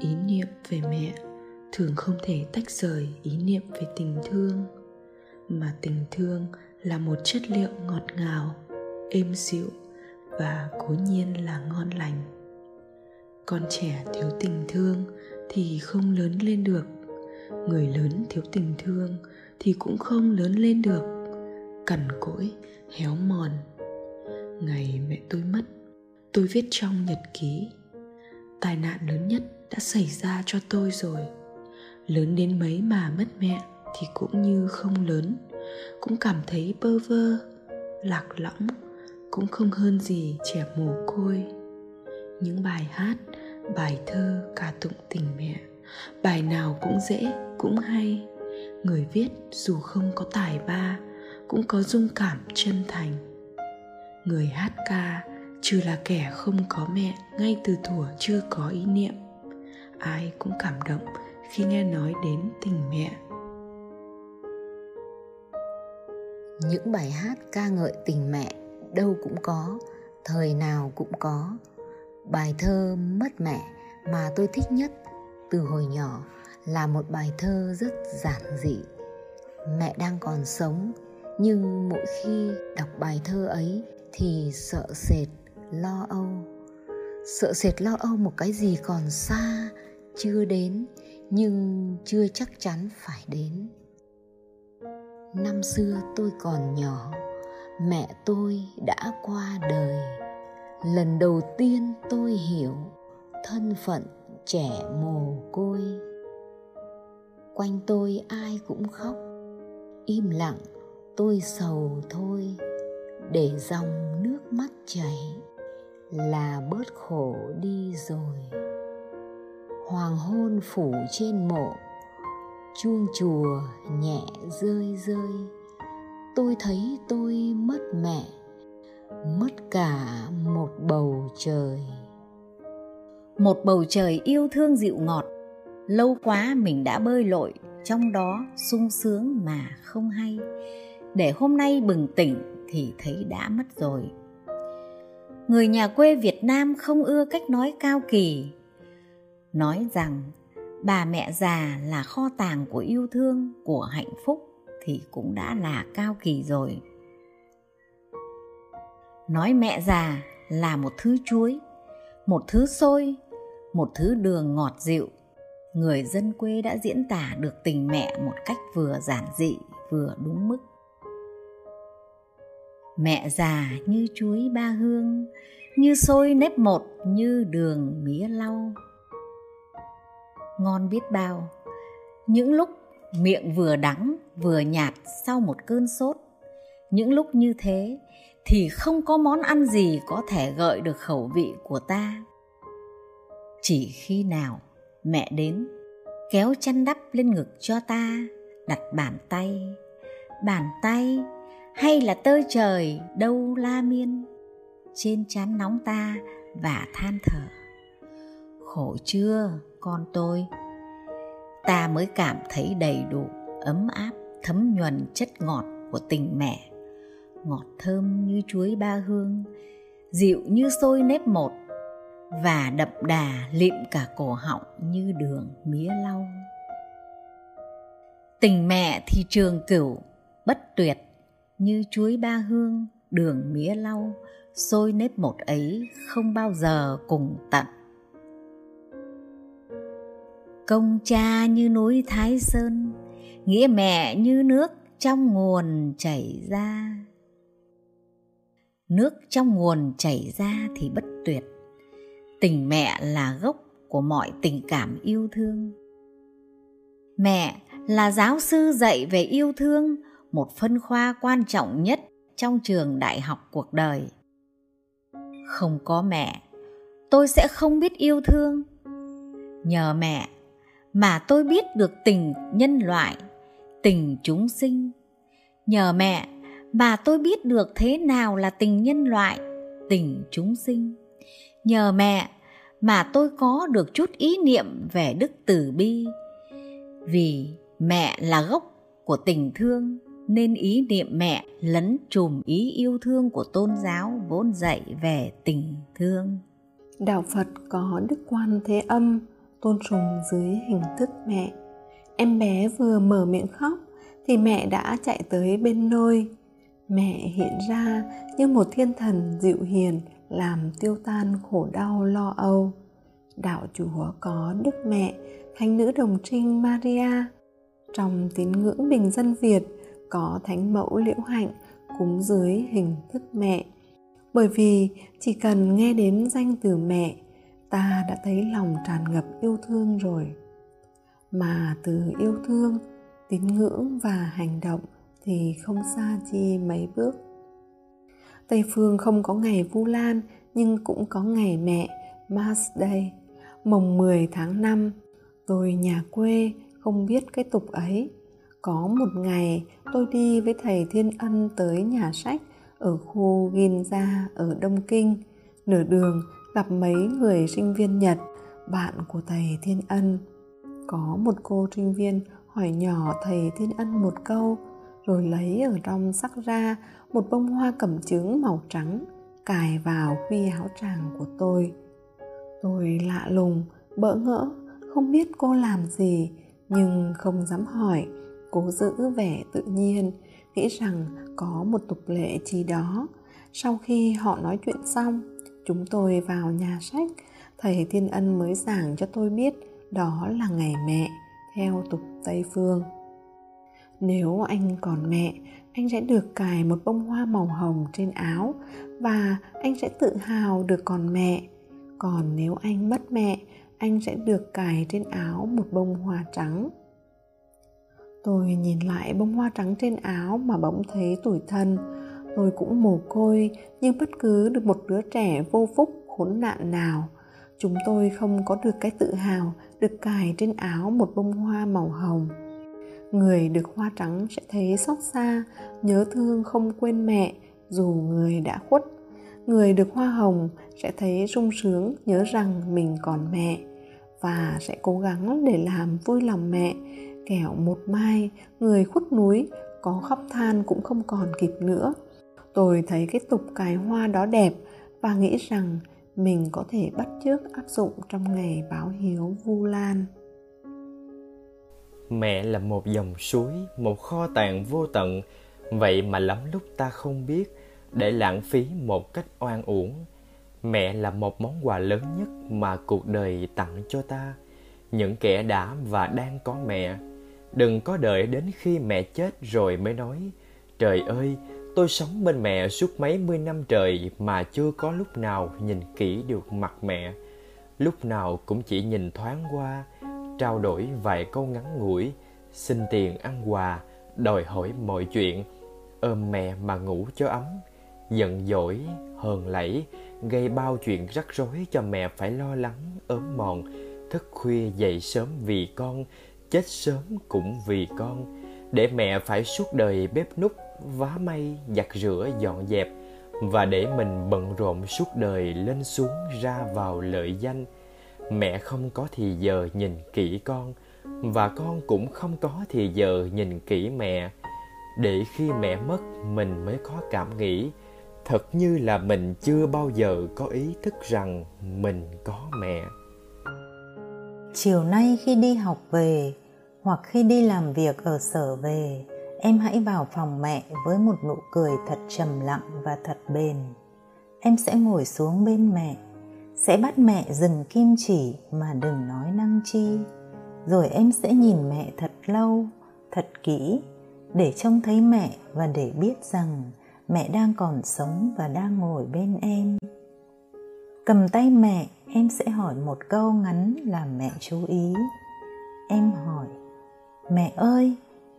ý niệm về mẹ thường không thể tách rời ý niệm về tình thương, mà tình thương là một chất liệu ngọt ngào, êm dịu và cố nhiên là ngon lành. Con trẻ thiếu tình thương thì không lớn lên được, người lớn thiếu tình thương thì cũng không lớn lên được, cằn cỗi, héo mòn. Ngày mẹ tôi mất, tôi viết trong nhật ký, tai nạn lớn nhất đã xảy ra cho tôi rồi. Lớn đến mấy mà mất mẹ thì cũng như không lớn, cũng cảm thấy bơ vơ, lạc lõng, cũng không hơn gì trẻ mồ côi. Những bài hát, bài thơ ca tụng tình mẹ, bài nào cũng dễ, cũng hay. Người viết dù không có tài ba, cũng có dung cảm chân thành. Người hát ca, trừ là kẻ không có mẹ, ngay từ thuở chưa có ý niệm ai cũng cảm động khi nghe nói đến tình mẹ. Những bài hát ca ngợi tình mẹ đâu cũng có, thời nào cũng có. Bài thơ mất mẹ mà tôi thích nhất từ hồi nhỏ là một bài thơ rất giản dị. Mẹ đang còn sống, nhưng mỗi khi đọc bài thơ ấy thì sợ sệt, lo âu. Sợ sệt lo âu một cái gì còn xa chưa đến, nhưng chưa chắc chắn phải đến. Năm xưa tôi còn nhỏ, mẹ tôi đã qua đời. Lần đầu tiên tôi hiểu thân phận trẻ mồ côi. Quanh tôi ai cũng khóc, im lặng, tôi sầu thôi, để dòng nước mắt chảy, là bớt khổ đi rồi hoàng hôn phủ trên mộ. Chuông chùa nhẹ rơi rơi. Tôi thấy tôi mất mẹ, mất cả một bầu trời. Một bầu trời yêu thương dịu ngọt. Lâu quá mình đã bơi lội, trong đó sung sướng mà không hay. Để hôm nay bừng tỉnh thì thấy đã mất rồi. Người nhà quê việt nam không ưa cách nói cao kỳ nói rằng, bà mẹ già là kho tàng của yêu thương, của hạnh phúc thì cũng đã là cao kỳ rồi. Nói mẹ già là một thứ chuối, một thứ xôi, một thứ đường ngọt dịu. Người dân quê đã diễn tả được tình mẹ một cách vừa giản dị, vừa đúng mức. Mẹ già như chuối ba hương, như xôi nếp một, như đường mía lau ngon biết bao. Những lúc miệng vừa đắng, vừa nhạt sau một cơn sốt. Những lúc như thế thì không có món ăn gì có thể gợi được khẩu vị của ta. Chỉ khi nào mẹ đến, kéo chăn đắp lên ngực cho ta, đặt bàn tay. Bàn tay hay là tơ trời đâu la miên. Trên trán nóng ta và than thở khổ chưa, con tôi? Ta mới cảm thấy đầy đủ ấm áp, thấm nhuần chất ngọt của tình mẹ. Ngọt thơm như chuối ba hương, dịu như xôi nếp một, và đậm đà lịm cả cổ họng như đường mía lau. Tình mẹ thì trường cửu, bất tuyệt, như chuối ba hương, đường mía lau xôi nếp một ấy không bao giờ cùng tận công cha như núi thái sơn, nghĩa mẹ như nước trong nguồn chảy ra. Nước trong nguồn chảy ra thì bất tuyệt, tình mẹ là gốc của mọi tình cảm yêu thương. Mẹ là giáo sư dạy về yêu thương, một phân khoa quan trọng nhất trong trường đại học cuộc đời. Không có mẹ, tôi sẽ không biết yêu thương. Nhờ mẹ mà tôi biết được tình nhân loại, tình chúng sinh. Nhờ mẹ mà tôi biết được thế nào là tình nhân loại, tình chúng sinh. Nhờ mẹ mà tôi có được chút ý niệm về đức từ bi. Vì mẹ là gốc của tình thương, nên ý niệm mẹ lấn trùm ý yêu thương của tôn giáo vốn dạy về tình thương. Đạo phật có đức quan thế âm tôn sùng dưới hình thức mẹ. Em bé vừa mở miệng khóc thì mẹ đã chạy tới bên nôi. Mẹ hiện ra như một thiên thần dịu hiền, làm tiêu tan khổ đau lo âu. Đạo chúa có đức mẹ, thánh nữ đồng trinh maria. Trong tín ngưỡng bình dân việt, có thánh mẫu liễu hạnh cúng dưới hình thức mẹ. Bởi vì chỉ cần nghe đến danh từ mẹ ta đã thấy lòng tràn ngập yêu thương rồi. Mà từ yêu thương, tín ngưỡng và hành động thì không xa chi mấy bước. Tây phương không có ngày vu lan, nhưng cũng có ngày mẹ, Mars Day. Mồng 10 tháng 5 tôi nhà quê, không biết cái tục ấy. Có một ngày, tôi đi với thầy thiên ân tới nhà sách ở khu ginza ở đông kinh. Nửa đường gặp mấy người sinh viên nhật, bạn của thầy thiên ân. Có một cô sinh viên hỏi nhỏ thầy thiên ân một câu, rồi lấy ở trong sắc ra một bông hoa cẩm chướng màu trắng, cài vào khuy áo tràng của tôi. Tôi lạ lùng, bỡ ngỡ, không biết cô làm gì, nhưng không dám hỏi. Cố giữ vẻ tự nhiên, nghĩ rằng có một tục lệ gì đó. Sau khi họ nói chuyện xong chúng tôi vào nhà sách. Thầy thiên ân mới giảng cho tôi biết đó là ngày mẹ, theo tục tây phương. Nếu anh còn mẹ, anh sẽ được cài một bông hoa màu hồng trên áo và anh sẽ tự hào được còn mẹ. Còn nếu anh mất mẹ, anh sẽ được cài trên áo một bông hoa trắng. Tôi nhìn lại bông hoa trắng trên áo mà bỗng thấy tủi thân tôi cũng mồ côi như bất cứ được một đứa trẻ vô phúc, khốn nạn nào, chúng tôi không có được cái tự hào được cài trên áo một bông hoa màu hồng. Người được hoa trắng sẽ thấy xót xa, nhớ thương không quên mẹ, dù người đã khuất. Người được hoa hồng sẽ thấy sung sướng, nhớ rằng mình còn mẹ, và sẽ cố gắng để làm vui lòng mẹ. Kẻo một mai, người khuất núi, có khóc than cũng không còn kịp nữa tôi thấy cái tục cài hoa đó đẹp và nghĩ rằng mình có thể bắt chước áp dụng trong ngày báo hiếu vu lan. Mẹ là một dòng suối, một kho tàng vô tận. Vậy mà lắm lúc ta không biết, để lãng phí một cách oan uổng. Mẹ là một món quà lớn nhất mà cuộc đời tặng cho ta. Những kẻ đã và đang có mẹ. Đừng có đợi đến khi mẹ chết rồi mới nói, trời ơi tôi sống bên mẹ suốt mấy mươi năm trời mà chưa có lúc nào nhìn kỹ được mặt mẹ. Lúc nào cũng chỉ nhìn thoáng qua, trao đổi vài câu ngắn ngủi, xin tiền ăn quà, đòi hỏi mọi chuyện, ôm mẹ mà ngủ cho ấm, giận dỗi, hờn lẫy, gây bao chuyện rắc rối cho mẹ phải lo lắng, ốm mòn, thức khuya dậy sớm vì con, chết sớm cũng vì con. Để mẹ phải suốt đời bếp nút vá may giặt rửa, dọn dẹp và để mình bận rộn suốt đời lên xuống ra vào lợi danh. Mẹ không có thì giờ nhìn kỹ con và con cũng không có thì giờ nhìn kỹ mẹ. Để khi mẹ mất, mình mới có cảm nghĩ. Thật như là mình chưa bao giờ có ý thức rằng mình có mẹ. Chiều nay khi đi học về hoặc khi đi làm việc ở sở về em hãy vào phòng mẹ với một nụ cười thật trầm lặng và thật bền. Em sẽ ngồi xuống bên mẹ, sẽ bắt mẹ dừng kim chỉ mà đừng nói năng chi. Rồi em sẽ nhìn mẹ thật lâu, thật kỹ, để trông thấy mẹ và để biết rằng mẹ đang còn sống và đang ngồi bên em. Cầm tay mẹ, em sẽ hỏi một câu ngắn làm mẹ chú ý. Em hỏi, mẹ ơi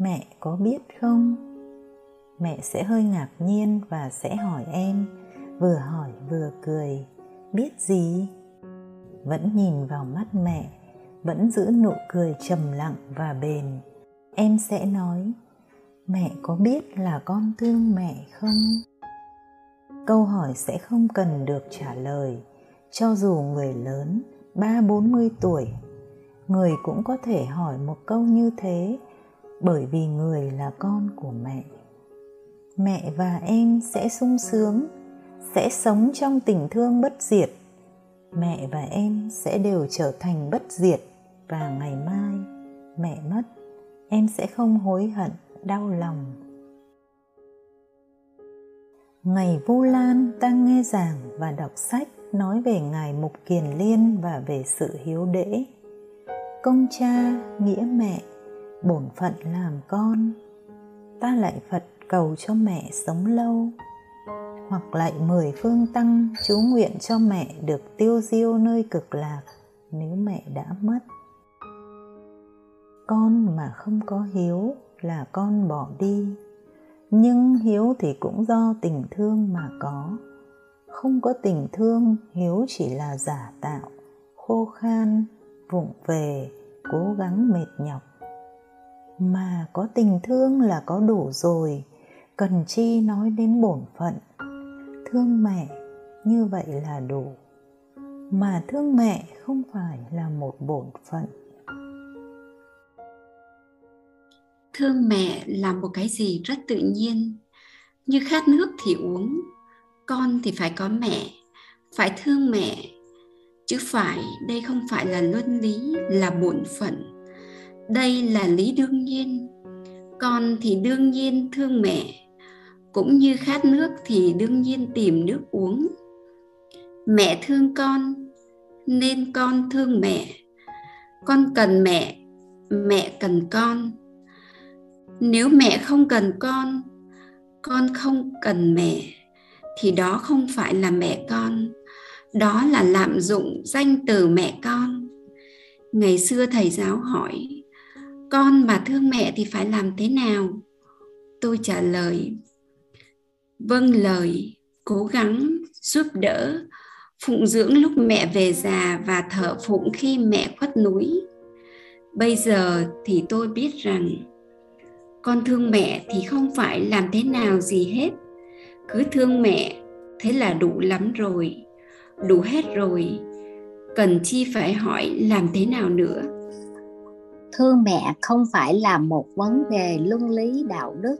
mẹ có biết không? Mẹ sẽ hơi ngạc nhiên và sẽ hỏi em. Vừa hỏi vừa cười. Biết gì? Vẫn nhìn vào mắt mẹ. Vẫn giữ nụ cười trầm lặng và bền. Em sẽ nói, mẹ có biết là con thương mẹ không? Câu hỏi sẽ không cần được trả lời. Cho dù người lớn, ba bốn mươi tuổi, người cũng có thể hỏi một câu như thế bởi vì người là con của mẹ. Mẹ và em sẽ sung sướng, sẽ sống trong tình thương bất diệt. Mẹ và em sẽ đều trở thành bất diệt và ngày mai mẹ mất, em sẽ không hối hận, đau lòng. Ngày vu lan ta nghe giảng và đọc sách nói về ngài mục kiền liên và về sự hiếu đễ. Công cha nghĩa mẹ bổn phận làm con, ta lại phật cầu cho mẹ sống lâu. Hoặc lại mười phương tăng, chú nguyện cho mẹ được tiêu diêu nơi cực lạc, nếu mẹ đã mất. Con mà không có hiếu là con bỏ đi, nhưng hiếu thì cũng do tình thương mà có. Không có tình thương, hiếu chỉ là giả tạo, khô khan, vụng về, cố gắng mệt nhọc mà có tình thương là có đủ rồi. Cần chi nói đến bổn phận. Thương mẹ, như vậy là đủ. Mà thương mẹ không phải là một bổn phận. Thương mẹ là một cái gì rất tự nhiên. Như khát nước thì uống, con thì phải có mẹ. Phải thương mẹ, chứ phải, đây không phải là luân lý, là bổn phận đây là lý đương nhiên. Con thì đương nhiên thương mẹ, cũng như khát nước thì đương nhiên tìm nước uống. Mẹ thương con, nên con thương mẹ. Con cần mẹ mẹ cần con. Nếu mẹ không cần con con không cần mẹ, thì đó không phải là mẹ con. Đó là lạm dụng danh từ mẹ con. Ngày xưa thầy giáo hỏi con mà thương mẹ thì phải làm thế nào? Tôi trả lời vâng lời, cố gắng giúp đỡ phụng dưỡng lúc mẹ về già và thở phụng khi mẹ khuất núi. Bây giờ thì tôi biết rằng con thương mẹ thì không phải làm thế nào gì hết. Cứ thương mẹ, thế là đủ lắm rồi, đủ hết rồi. Cần chi phải hỏi làm thế nào nữa? Thương mẹ, không phải là một vấn đề luân lý đạo đức.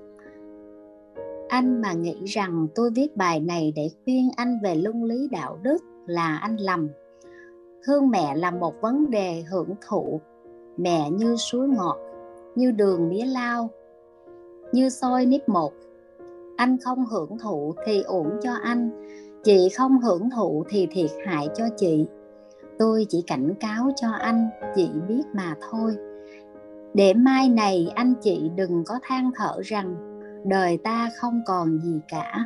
Anh mà nghĩ rằng tôi viết bài này để khuyên anh về luân lý đạo đức là anh lầm. Thương mẹ, là một vấn đề hưởng thụ. Mẹ như suối ngọt, như đường mía lao, như soi nếp một. Anh không hưởng thụ thì ổn cho anh, chị không hưởng thụ thì thiệt hại cho chị. Tôi chỉ cảnh cáo cho anh, chị biết mà thôi để mai này anh chị đừng có than thở rằng, đời ta không còn gì cả.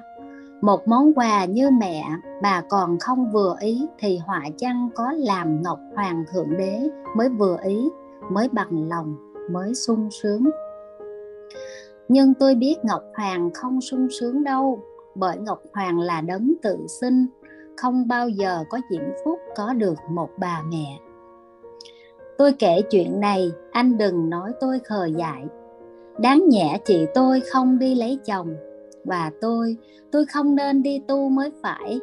Một món quà như mẹ, bà còn không vừa ý thì họa chăng có làm ngọc hoàng thượng đế mới vừa ý, mới bằng lòng, mới sung sướng? Nhưng tôi biết ngọc hoàng không sung sướng đâu, bởi ngọc hoàng là đấng tự sinh, không bao giờ có diễm phúc có được một bà mẹ tôi kể chuyện này, anh đừng nói tôi khờ dại. Đáng nhẽ chị tôi không đi lấy chồng, và tôi tôi không nên đi tu mới phải.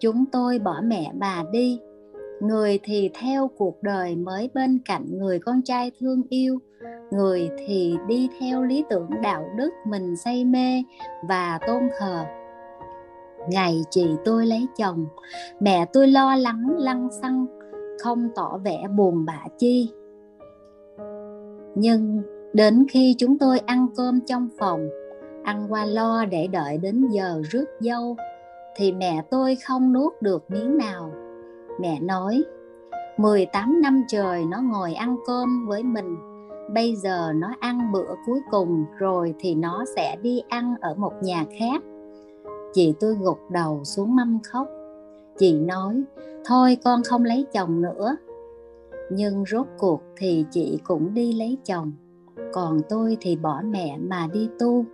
Chúng tôi bỏ mẹ bà đi. Người thì theo cuộc đời mới bên cạnh người con trai thương yêu. Người thì đi theo lý tưởng đạo đức mình say mê và tôn thờ. Ngày chị tôi lấy chồng, mẹ tôi lo lắng lăng xăng không tỏ vẻ buồn bã chi. Nhưng đến khi chúng tôi ăn cơm trong phòng, ăn qua lo để đợi đến giờ rước dâu, thì mẹ tôi không nuốt được miếng nào. Mẹ nói 18 năm trời nó ngồi ăn cơm với mình, bây giờ nó ăn bữa cuối cùng rồi thì nó sẽ đi ăn ở một nhà khác. Chị tôi gục đầu xuống mâm khóc chị nói, thôi con không lấy chồng nữa. Nhưng rốt cuộc thì chị cũng đi lấy chồng, còn tôi thì bỏ mẹ mà đi tu.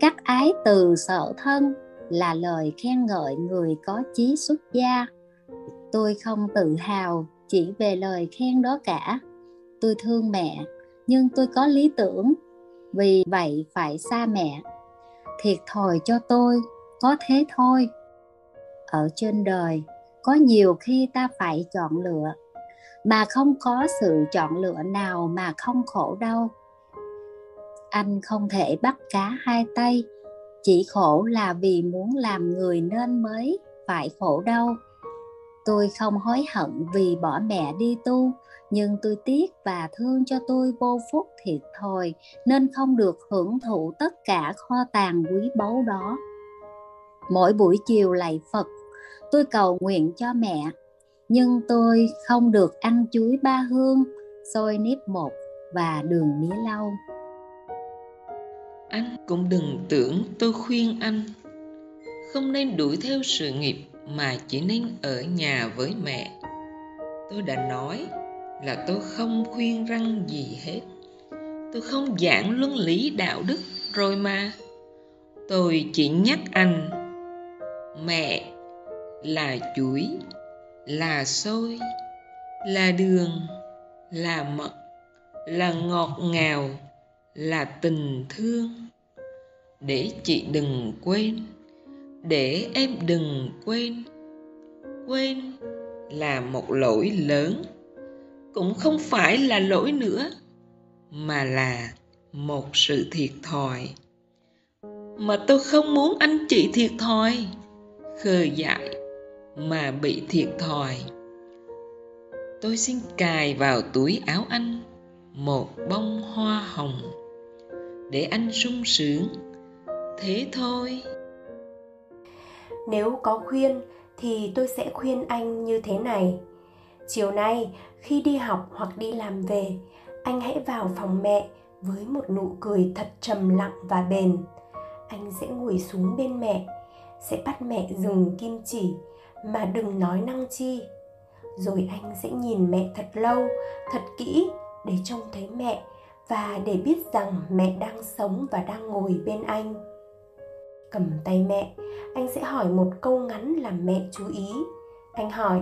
Các ái từ sợ thân là lời khen ngợi người có chí xuất gia. Tôi không tự hào chỉ về lời khen đó cả. Tôi thương mẹ, nhưng tôi có lý tưởng, vì vậy phải xa mẹ. Thiệt thòi cho tôi, có thế thôi ở trên đời có nhiều khi ta phải chọn lựa. Mà không có sự chọn lựa nào mà không khổ đâu anh không thể bắt cá hai tay chỉ khổ là vì muốn làm người nên mới phải khổ đâu Tôi không hối hận vì bỏ mẹ đi tu, nhưng tôi tiếc và thương cho tôi vô phúc thiệt thòi nên không được hưởng thụ tất cả kho tàng quý báu đó. Mỗi buổi chiều lạy Phật, tôi cầu nguyện cho mẹ, nhưng tôi không được ăn chuối ba hương, xôi nếp một và đường mía lau. Anh cũng đừng tưởng tôi khuyên anh. Không nên đuổi theo sự nghiệp mà chỉ nên ở nhà với mẹ. Tôi đã nói là tôi không khuyên răng gì hết. Tôi không giảng luân lý đạo đức rồi mà. Tôi chỉ nhắc anh mẹ là chuối là xôi là đường, là mật, là ngọt ngào, là tình thương. Để chị đừng quên, để em đừng quên. Quên là một lỗi lớn, cũng không phải là lỗi nữa, mà là một sự thiệt thòi. Mà tôi không muốn anh chị thiệt thòi khờ dại mà bị thiệt thòi. Tôi xin cài vào túi áo anh, một bông hoa hồng, để anh sung sướng. Thế thôi. Nếu có khuyên thì tôi sẽ khuyên anh như thế này. Chiều nay, khi đi học hoặc đi làm về, anh hãy vào phòng mẹ với một nụ cười thật trầm lặng và bền. Anh sẽ ngồi xuống bên mẹ sẽ bắt mẹ dừng kim chỉ mà đừng nói năng chi. Rồi anh sẽ nhìn mẹ thật lâu, thật kỹ để trông thấy mẹ và để biết rằng mẹ đang sống và đang ngồi bên anh. Cầm tay mẹ, anh sẽ hỏi một câu ngắn làm mẹ chú ý. Anh hỏi,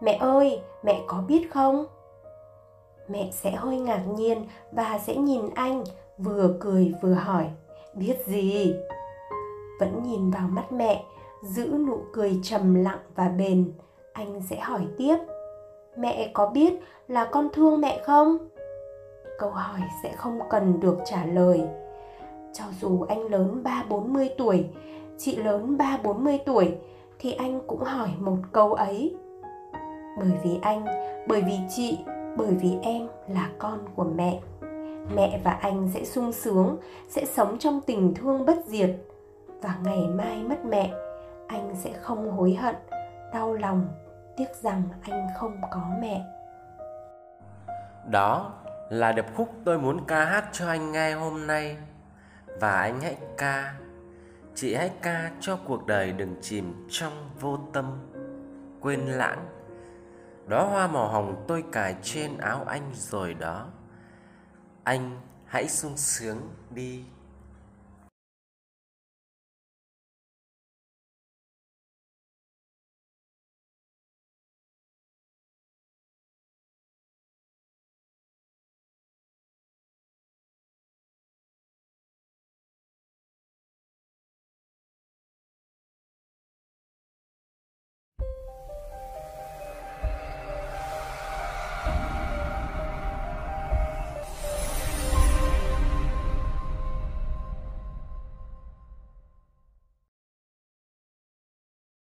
mẹ ơi, mẹ có biết không? Mẹ sẽ hơi ngạc nhiên và sẽ nhìn anh, vừa cười vừa hỏi, biết gì? Vẫn nhìn vào mắt mẹ, giữ nụ cười trầm lặng và bền. Anh sẽ hỏi tiếp, mẹ có biết là con thương mẹ không? Câu hỏi sẽ không cần được trả lời. Cho dù anh lớn ba bốn mươi tuổi, chị lớn ba bốn mươi tuổi, thì anh cũng hỏi một câu ấy. Bởi vì anh, bởi vì chị, bởi vì em là con của mẹ. Mẹ và anh sẽ sung sướng, sẽ sống trong tình thương bất diệt và ngày mai mất mẹ, anh sẽ không hối hận, đau lòng, tiếc rằng anh không có mẹ. Đó là điệp khúc tôi muốn ca hát cho anh nghe hôm nay. Và anh hãy ca, chị hãy ca cho cuộc đời đừng chìm trong vô tâm. Quên lãng, đó hoa màu hồng tôi cài trên áo anh rồi đó. Anh hãy sung sướng đi.